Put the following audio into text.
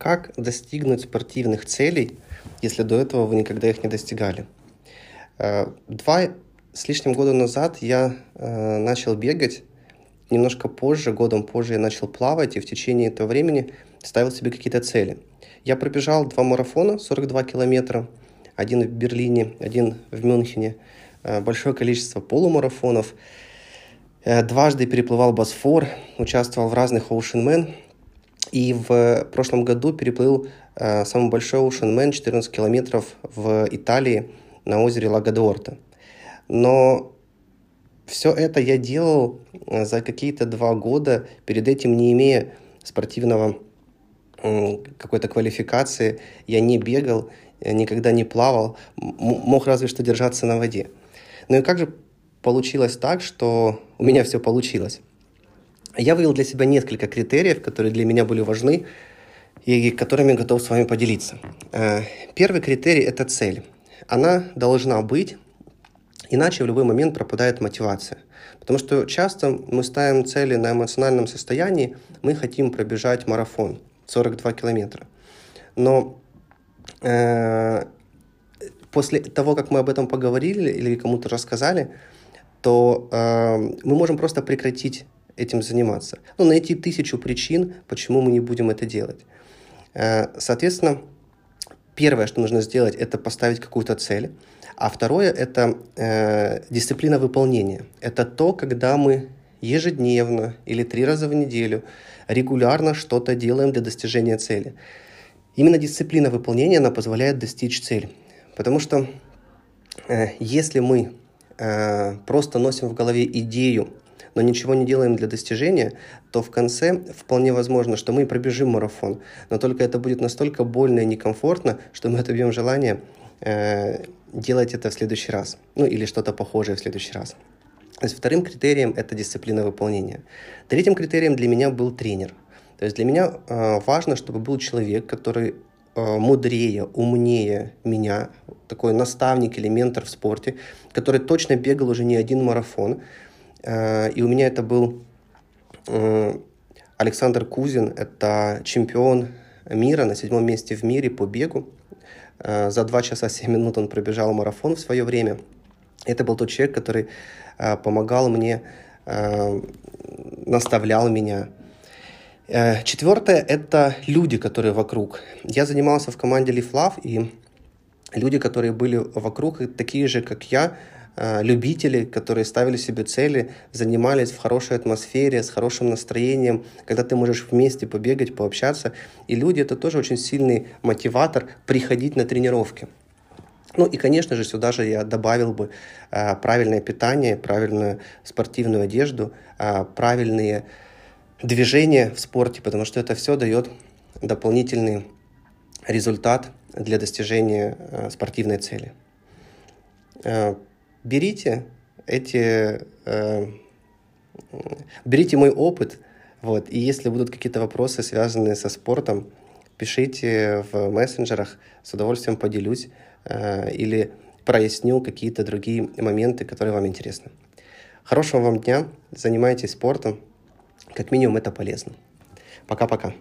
Как достигнуть спортивных целей, если до этого вы никогда их не достигали? Э, два с лишним года назад я э, начал бегать. Немножко позже, годом позже я начал плавать, и в течение этого времени ставил себе какие-то цели. Я пробежал два марафона, 42 километра, один в Берлине, один в Мюнхене, э, большое количество полумарафонов. Дважды переплывал Босфор, участвовал в разных Ocean Man, и в прошлом году переплыл э, самый большой Ocean Man 14 километров в Италии на озере Лагодорта. Но все это я делал э, за какие-то два года, перед этим не имея спортивного какой-то квалификации. Я не бегал, никогда не плавал, мог разве что держаться на воде. Ну и как же получилось так, что у меня все получилось? Я вывел для себя несколько критериев, которые для меня были важны и которыми готов с вами поделиться. Э, первый критерий – это цель. Она должна быть, иначе в любой момент пропадает мотивация. Потому что часто мы ставим цели на эмоциональном состоянии, мы хотим пробежать марафон 42 километра. Но э, после того, как мы об этом поговорили или кому-то рассказали, то э, мы можем просто прекратить этим заниматься. Ну, найти тысячу причин, почему мы не будем это делать. Э, соответственно, первое, что нужно сделать, это поставить какую-то цель. А второе – это э, дисциплина выполнения. Это то, когда мы ежедневно или три раза в неделю регулярно что-то делаем для достижения цели. Именно дисциплина выполнения, она позволяет достичь цели. Потому что э, если мы э, просто носим в голове идею но ничего не делаем для достижения, то в конце вполне возможно, что мы пробежим марафон, но только это будет настолько больно и некомфортно, что мы отобьем желание э, делать это в следующий раз, ну или что-то похожее в следующий раз. То есть вторым критерием это дисциплина выполнения. Третьим критерием для меня был тренер. То есть для меня э, важно, чтобы был человек, который э, мудрее, умнее меня, такой наставник или ментор в спорте, который точно бегал уже не один марафон, и у меня это был э, Александр Кузин, это чемпион мира на седьмом месте в мире по бегу. Э, за 2 часа 7 минут он пробежал марафон в свое время. Это был тот человек, который помогал мне, наставлял меня. Четвертое – это люди, которые вокруг. Я занимался в команде Love, и люди, которые были вокруг, такие же, как я, Э, любители, которые ставили себе цели, занимались в хорошей атмосфере, с хорошим настроением, когда ты можешь вместе побегать, пообщаться. И люди — это тоже очень сильный мотиватор приходить на тренировки. Ну и, конечно же, сюда же я добавил бы э, правильное питание, правильную спортивную одежду, э, правильные движения в спорте, потому что это все дает дополнительный результат для достижения э, спортивной цели. Берите эти, э, берите мой опыт, вот, и если будут какие-то вопросы, связанные со спортом, пишите в мессенджерах, с удовольствием поделюсь э, или проясню какие-то другие моменты, которые вам интересны. Хорошего вам дня, занимайтесь спортом, как минимум это полезно. Пока-пока.